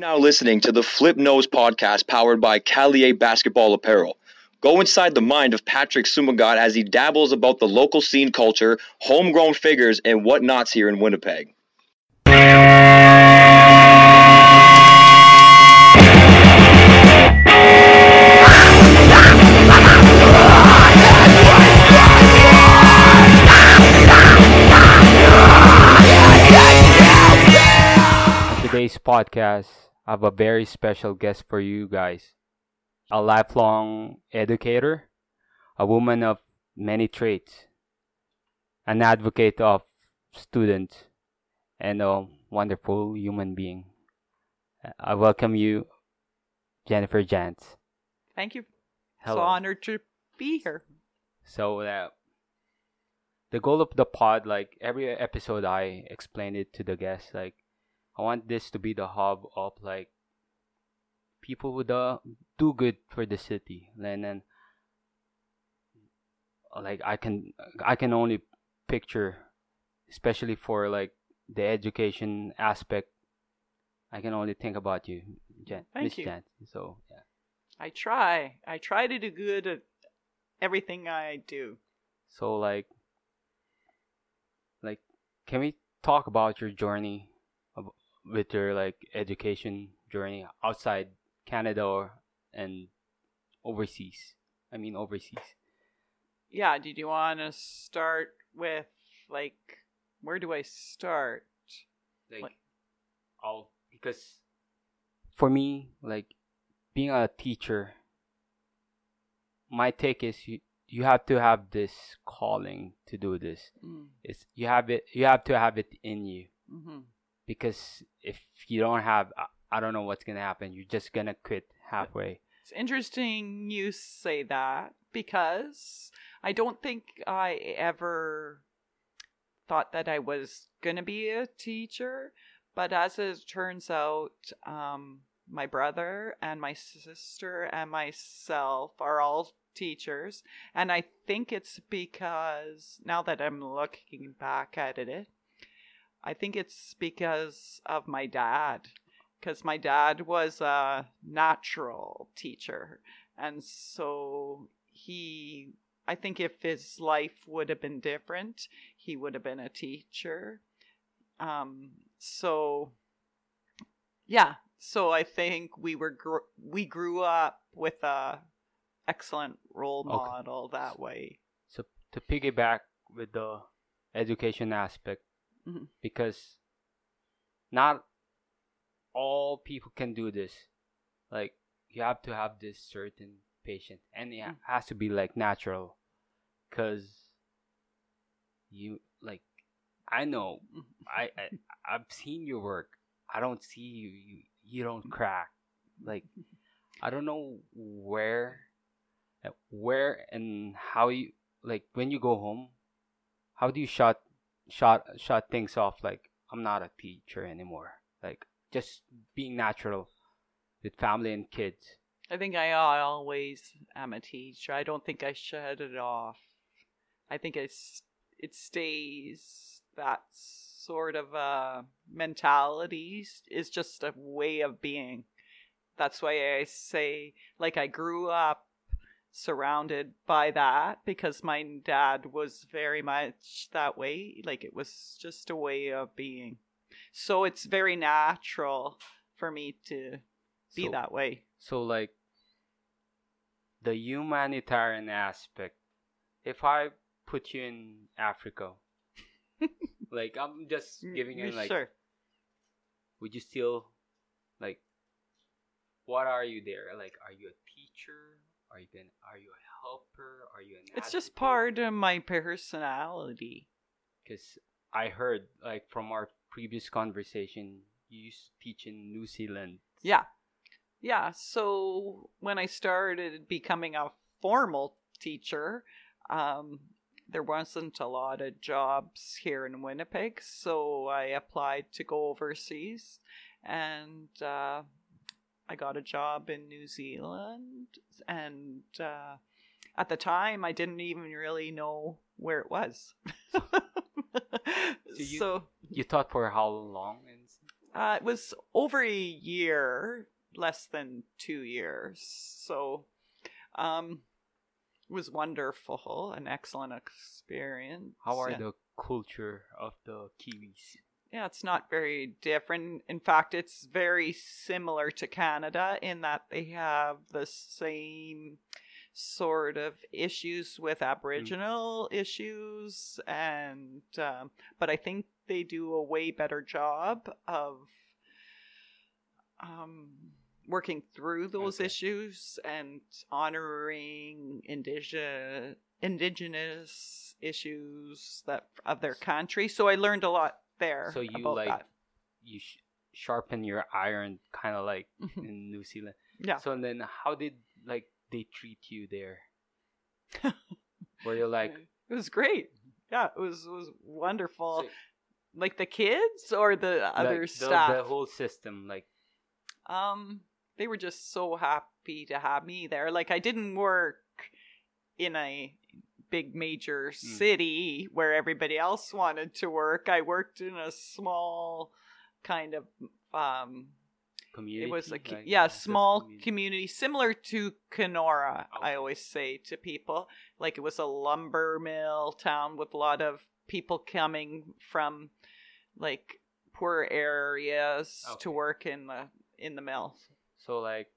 Now listening to the Flip Nose podcast powered by Calier Basketball Apparel. Go inside the mind of Patrick Sumugat as he dabbles about the local scene culture, homegrown figures, and whatnots here in Winnipeg. Today's podcast, I have a very special guest for you guys. A lifelong educator, a woman of many traits, an advocate of students, and a wonderful human being. I welcome you, Jennifer Jantz. Thank you. Hello. So honored to be here. So uh, the goal of the pod, like every episode, I explain it to the guests. Like I want this to be the hub of like people who do, do good for the city, and then like I can I can only picture, especially for like the education aspect. I can only think about you, Jen, Thank Miss you. Jen. So yeah. I try. I try to do good at everything I do. So like like can we talk about your journey with your like education journey outside Canada or and overseas? I mean overseas. Yeah, did you want to start with like where do I start? Like What? all because for me like being a teacher my take is you you have to have this calling to do this. Mm, It's you have it you have to have it in you. hmm because if you don't have I- don't know what's gonna happen you're just gonna quit halfway It's interesting you say that because I don't think I ever thought that I was to be a teacher. But as it turns out, um, my brother and my sister and myself are all teachers. And I think it's because now that I'm looking back at it, I think it's because of my dad because my dad was a natural teacher. And so he i think if his life would have been different he would have been a teacher. Um so yeah so i think we were gr- we grew up with a excellent role Okay. model that way. So to piggyback with the education aspect Mhm. because not all people can do this like you have to have this certain patience and it Mm. has to be like natural because you like i know I, I I've seen your work. I don't see you. You you don't crack. Like I don't know where, where and how you like when you go home. How do you shut shut shut things off? Like I'm not a teacher anymore. Like just being natural with family and kids. I think I always am a teacher. I don't think I shut it off. I think it's it stays that sort of uh, mentality is just a way of being. That's why I say like I grew up surrounded by that because my dad was very much that way. Like it was just a way of being. So it's very natural for me to be So- that way. So like the humanitarian aspect. If I put you in Africa, like I'm just giving you Mm, like, sure. would you still like? What are you there? Like, are you a teacher? Are you gonna? Are you a helper? Are you an? It's just part of my personality. Because I heard like from our previous conversation, you used to teach in New Zealand. Yeah. Yeah. So when I started becoming a formal teacher, um, there wasn't a lot of jobs here in Winnipeg. So I applied to go overseas and uh, I got a job in New Zealand. And uh, at the time, I didn't even really know where it was. you- so You taught for how long? Uh, it was over a year, less than two years. So, um, it was wonderful, an excellent experience. How are the culture of the Kiwis? Yeah, it's not very different. In fact, it's very similar to Canada in that they have the same sort of issues with Aboriginal issues, and um, but I think they do a way better job of um, working through those Okay. issues and honoring indigenous indigenous issues that of their country. So I learned a lot there. So you like that. you sh- sharpen your iron, kind of like Mhm. in New Zealand. Yeah. So then, how did like they treat you there? Were you like it was great. Yeah, it was it was wonderful. so, like the kids or the other like, staff. The, the whole system, like um, they were just so happy to have me there. Like I didn't work in a big major Hmm. city where everybody else wanted to work. I worked in a small kind of um community. it was a yeah small community. community similar to Kenora. Okay. I always say to people, like it was a lumber mill town with a lot of people coming from like poor areas Okay. to work in the in the mill. So like,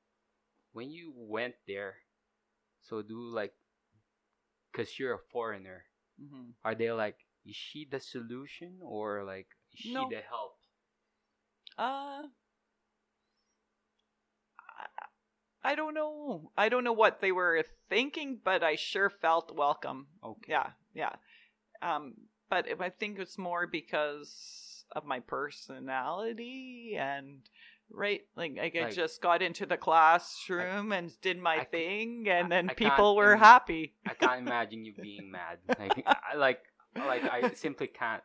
when you went there, so do like, cause you're a foreigner. hmm Are they like, is she the solution or like, is she No. the help? Uh, I, I don't know. I don't know what they were thinking, but I sure felt welcome. Okay. Yeah, yeah. Um, but I think it's more because of my personality and right, like, like I just got into the classroom and did my I thing, and I- then I people were happy. I can't imagine you being mad. Like, I like, like I simply can't.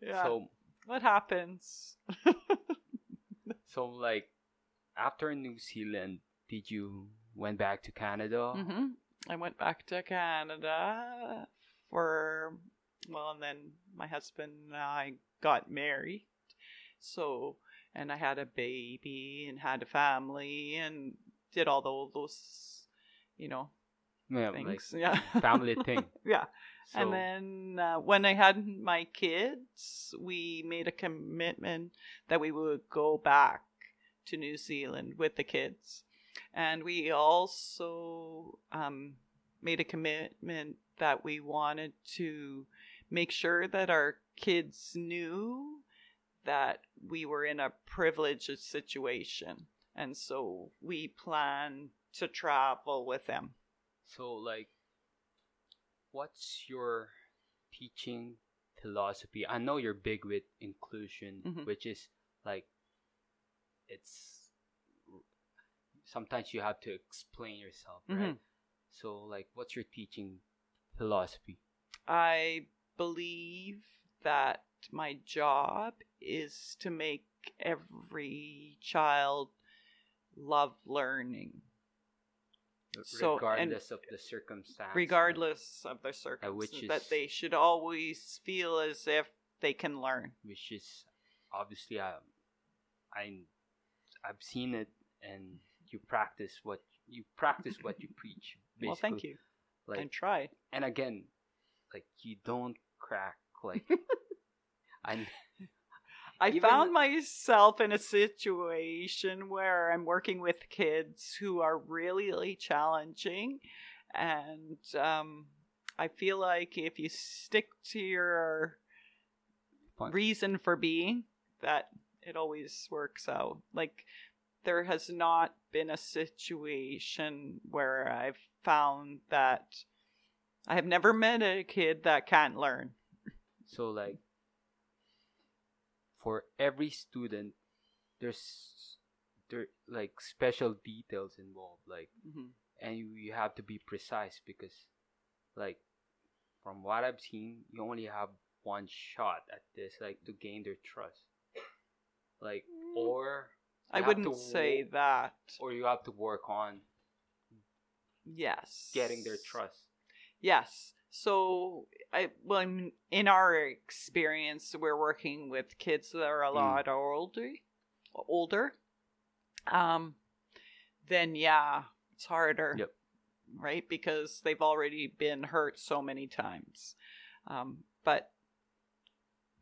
Yeah, So, what happens? so like, after New Zealand, did you went back to Canada? hmm I went back to Canada for well, and then my husband and I got married. So, and I had a baby and had a family and did all tho- those, you know, Yeah, things. yeah, family thing. yeah. So, and then uh, when I had my kids, we made a commitment that we would go back to New Zealand with the kids. And we also um, made a commitment that we wanted to make sure that our kids knew that we were in a privileged situation. And so we plan to travel with them. so like, what's your teaching philosophy? I know you're big with inclusion, Mhm. which is like, it's sometimes you have to explain yourself, right? Mhm. So like, what's your teaching philosophy? I believe that my job is to make every child love learning, So, regardless of the circumstance, regardless of their which circumstances, is- that they should always feel as if they can learn. which is obviously I, I, I've seen it, and you practice what you practice what you preach. Basically. Well, thank you. Like, I try. and again, like you don't crack. Like, I I Even- found myself in a situation where I'm working with kids who are really, really challenging. And um, I feel like if you stick to your Fine. reason for being, that it always works out. Like, there has not been a situation where I've found that I have never met a kid that can't learn. so like for every student, there's there like special details involved. Like Mhm. and you, you have to be precise because like from what i've seen you only have one shot at this like to gain their trust like Mm. or I wouldn't say wo- that. or you have to work on Yes. getting their trust Yes. So I well in, our experience we're working with kids that are a Mm. lot older older, um, then yeah, it's harder. Yep. Right, because they've already been hurt so many times. Um, but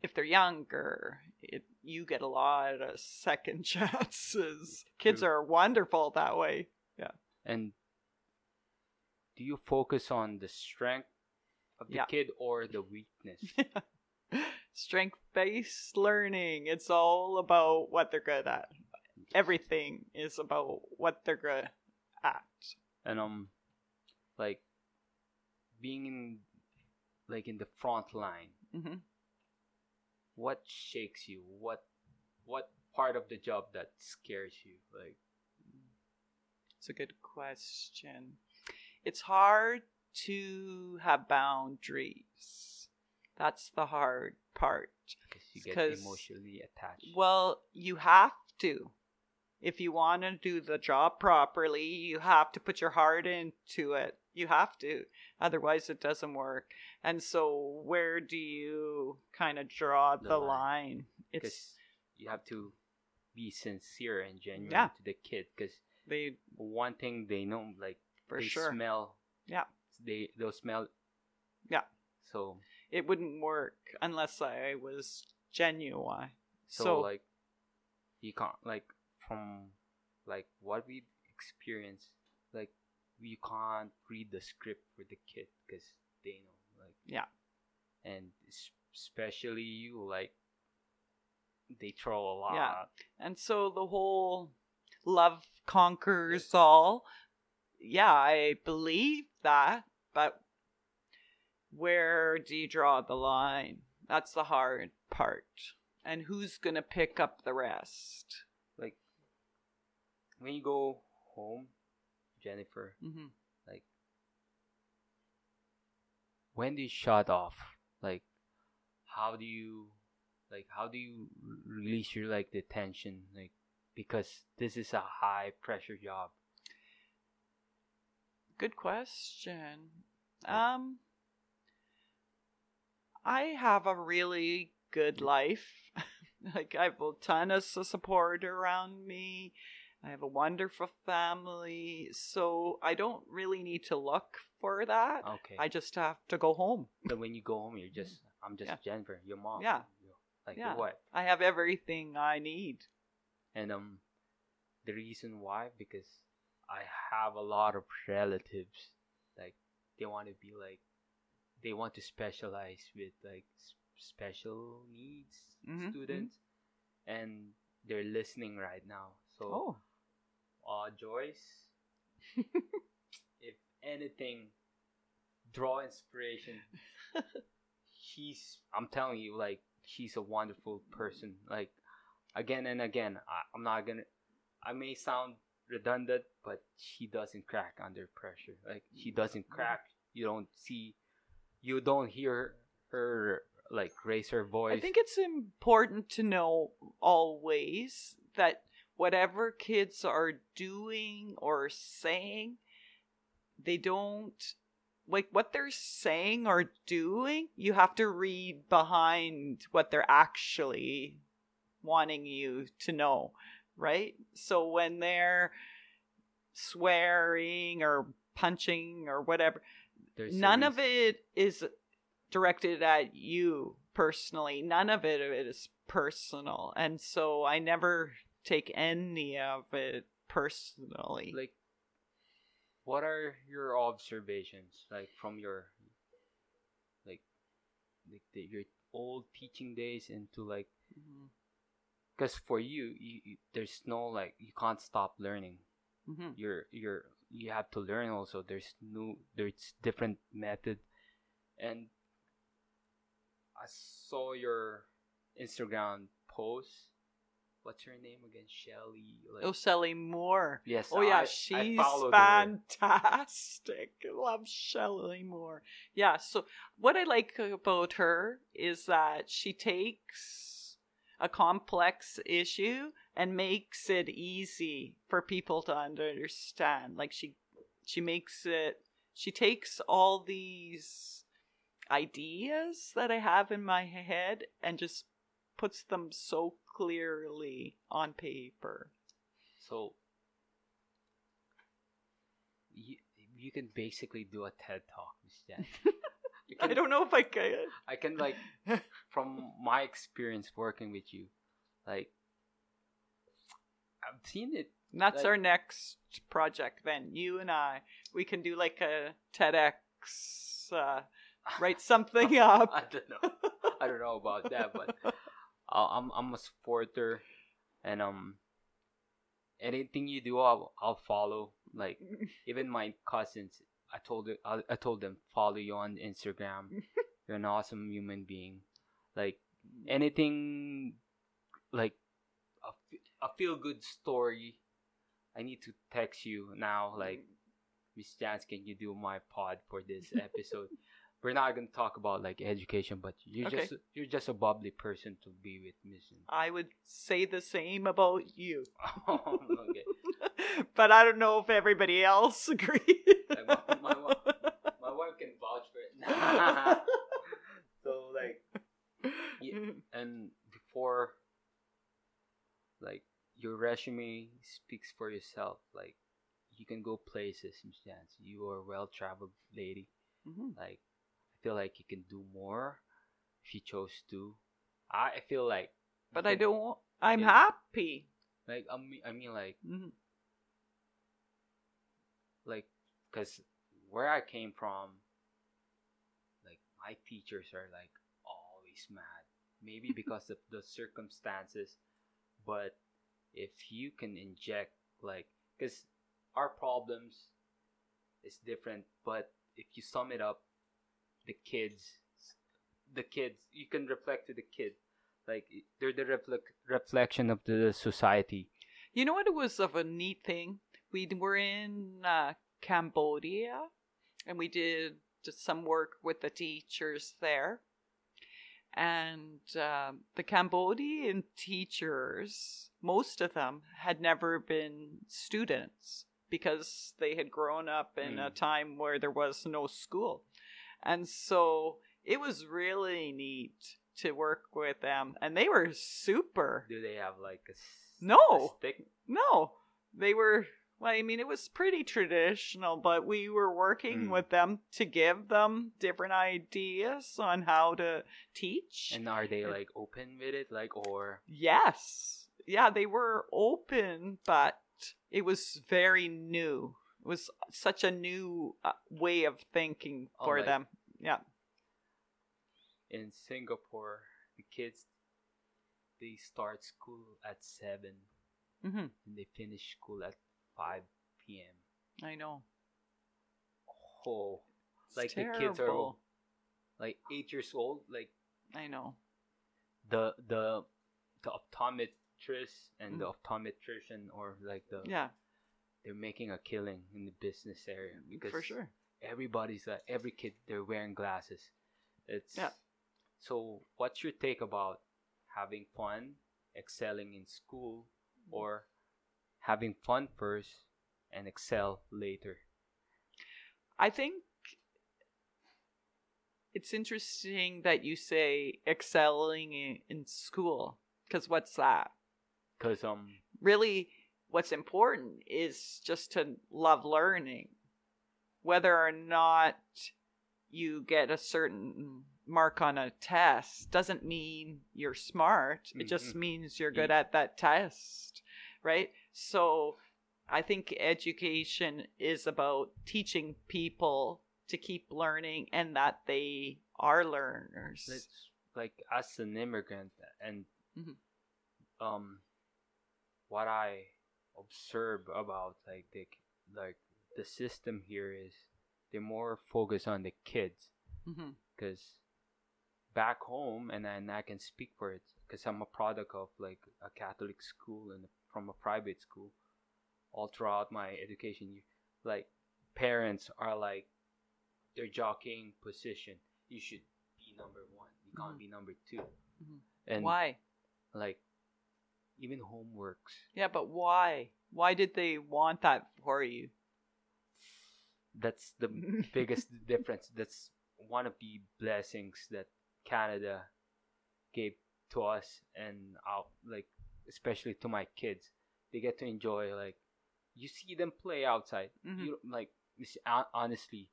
if they're younger, it, you get a lot of second chances. Kids True. are wonderful that way. Yeah. And do you focus on the strength of the Yeah. kid or the weakness? Strength based learning. It's all about what they're good at. Everything is about what they're good at. and um, like being in, like in the front line. hmm What shakes you? What, what part of the job that scares you? Like, It's a good question. It's hard to have boundaries. That's the hard part. because you get emotionally attached. Well, you have to. If you want to do the job properly, you have to put your heart into it. You have to. Otherwise, it doesn't work. And so, where do you kind of draw The the, line. line? It's because you have to be sincere and genuine Yeah. to the kid because they one thing they know like for they sure. smell Yeah. They they'll smell Yeah. so It wouldn't work unless I was genuine. so, So, like you can't like from like what we experienced like we can't read the script for the kid because they know like Yeah. and especially you like they throw a lot Yeah. And so the whole love conquers all. Yeah, I believe that, but where do you draw the line? That's the hard part. And who's going to pick up the rest? like when you go home jennifer hmm like when do you shut off like how do you like how do you release your like the tension like because this is a high pressure job Good question. Um, I have a really good life. like I have a ton of support around me. I have a wonderful family, so I don't really need to look for that. okay I just have to go home. so when you go home you're just i'm just Yeah. jennifer your mom Yeah. Like Yeah. what I have everything I need. and um the reason why because i have a lot of relatives like they want to be like they want to specialize with like special needs Mhm, students and they're listening right now. So Oh, uh joyce if anything draw inspiration. She's i'm telling you like she's a wonderful person. Like again and again I, i'm not gonna i may sound redundant but she doesn't crack under pressure. Like she doesn't mm-hmm. crack. You don't see you don't hear her like raise her voice. I think it's important to know always that whatever kids are doing or saying, they don't like what they're saying or doing. You have to read behind what they're actually wanting you to know, right? So when they're swearing or punching or whatever, There's none of it is directed at you personally. None of it is personal. And so I never take any of it personally. like what are your observations like from your like like the, your old teaching days into like Mhm. Because for you, you, you there's no like you can't stop learning Mhm. you're you're you have to learn also there's new there's different method and i saw your instagram post what's her name again shelly like Oh, Shelley Moore. yes Oh yeah, I- she's her. fantastic. I love Shelley Moore. Yeah, so what I like about her is that she takes a complex issue and makes it easy for people to understand. Like she she makes it she takes all these ideas that I have in my head and just puts them so clearly on paper. So you you can basically do a TED talk, Miss You I don't know if I can. I can like from my experience working with you, like I've seen it. And that's Like- our next project then. You and I, we can do like a TEDx, uh, write something up. I don't know. I don't know about that, but I'll, I'm I'm a supporter, and um, anything you do, I'll I'll follow. Like even my cousins, I told it, I, I told them follow you on Instagram. You're an awesome human being. Like anything, like a, a feel good story. I need to text you now. Like Miss Jantz, can you do my pod for this episode? We're not gonna talk about like education, but you're Okay. just you're just a bubbly person to be with, Miss. I would say the same about you. Oh, okay. but I don't know if everybody else agrees. Like, my, my, wa- my wife can vouch for it. so like, Yeah. and before, like your resume speaks for yourself. Like you can go places, Miss Jantz. You are a well-traveled lady. Mhm. Like I feel like you can do more if you chose to. I feel like, But I don't. I'm Yeah. happy. like. I mean, I mean like Mhm. like because where I came from, like my teachers are like always mad. Maybe because of the circumstances, but if you can inject like because our problems is different, but if you sum it up, the kids, the kids, you can reflect to the kid, like they're the reflect reflection of the society. You know what? It was of a neat thing. We were in uh, Cambodia, and we did some work with the teachers there. And um the Cambodian teachers, most of them had never been students because they had grown up in a Mm. time where there was no school. And so it was really neat to work with them. And they were super. Do they have like a s- No. a stick? No, they were. Well, I mean, it was pretty traditional, but we were working Mm. with them to give them different ideas on how to teach. And are they like open with it, like or yes, yeah, they were open, but it was very new. It was such a new uh, way of thinking Oh, for like- them. Yeah. in Singapore, the kids they start school at seven hmm and they finish school at five p.m. I know. Oh, It's like the kids are like eight years old. Like I know. the the the optometrist and the Mm. optometrician, or like the Yeah, they're making a killing in the business area because for sure. everybody's like every kid they're wearing glasses it's Yeah. so what's your take about having fun excelling in school or having fun first and excel later I think it's interesting that you say excelling in, in school because what's that? because um Really, what's important is just to love learning. Whether or not you get a certain mark on a test doesn't mean you're smart. It just Mhm. means you're good at that test, right? So I think education is about teaching people to keep learning and that they are learners. it's like as an immigrant and Mhm. um what i observe about like the like the system here is they're more focused on the kids because back home and, and i can speak for it because i'm a product of like a catholic school and from a private school all throughout my education like parents are like they're jockeying position you should be number one you can't Mhm. be number 2 Mhm. and Why? like even homeworks Yeah, but why? Why did they want that for you? that's the biggest difference that's one of the blessings that canada gave to us and out like especially to my kids they get to enjoy like you see them play outside Mhm. you like you see, hon- honestly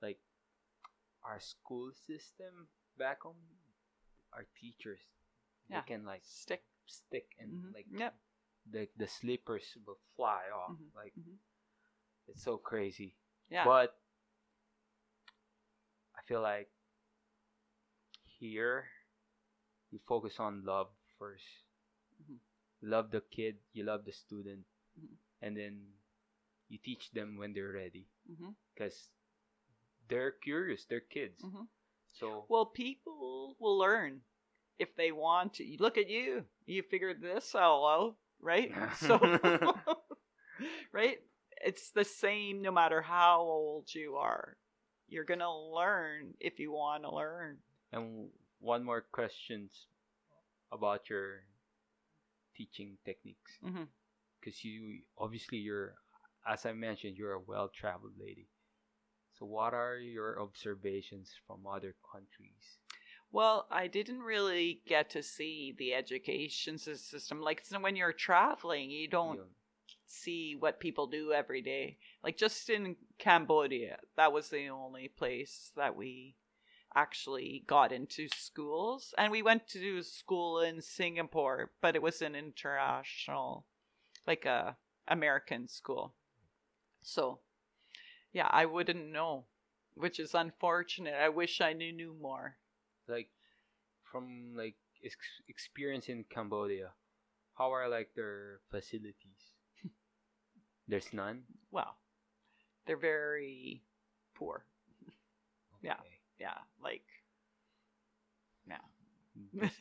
like our school system back home our teachers Yeah. they can like Stick. stick and Mhm. like Yep. the the slippers will fly off Mhm. like Mhm. it's so crazy Yeah. but I feel like here you focus on love 1st Mhm. You love the kid, you love the student, Mhm. and then you teach them when they're ready because they're curious, they're kids. Mhm. So Well, people will learn if they want to. Look at you. You figured this all out, right? So, right? It's the same no matter how old you are. You're to learn if you want to learn. and one more questions about your teaching techniques mm-hmm. because you obviously you're as I mentioned you're a well-traveled lady. So what are your observations from other countries? Well, I didn't really get to see the education system. Like, so when you're traveling, you don't Yun. see what people do every day. Like just in Cambodia, that was the only place that we actually got into schools. And we went to school in Singapore, but it was an international, like a American school. So, yeah, I wouldn't know, which is unfortunate. I wish I knew knew more. like from like ex- experience in Cambodia, how are like their facilities? There's none. Well, they're very poor. Okay. Yeah, like yeah.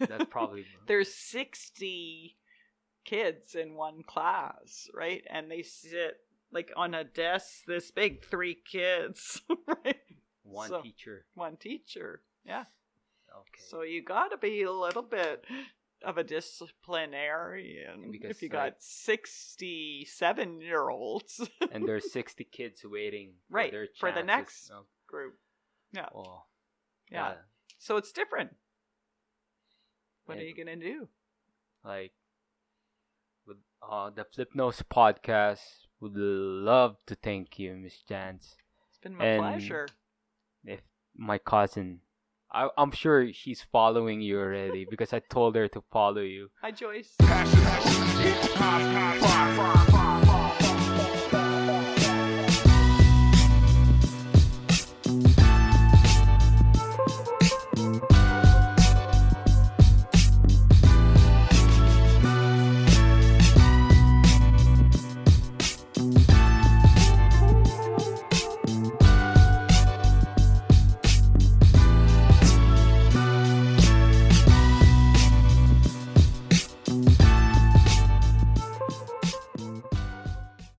That's, probably there's 60 kids in one class, right? And they sit like on a desk this big, three kids, right? one so- teacher. One teacher. Yeah. Okay. So you got to be a little bit of a disciplinarian Because, if you got 67 year olds and there's 60 kids waiting for Right, their for the next- Oh, group. Yeah. oh, Yeah. So it's different. What are you going to do? like with uh the Flip Nose podcast would love to thank you, Miss Jantz. It's been my And- pleasure. If my cousin I, I'm sure she's following you already because I told her to follow you. Hi, Joyce.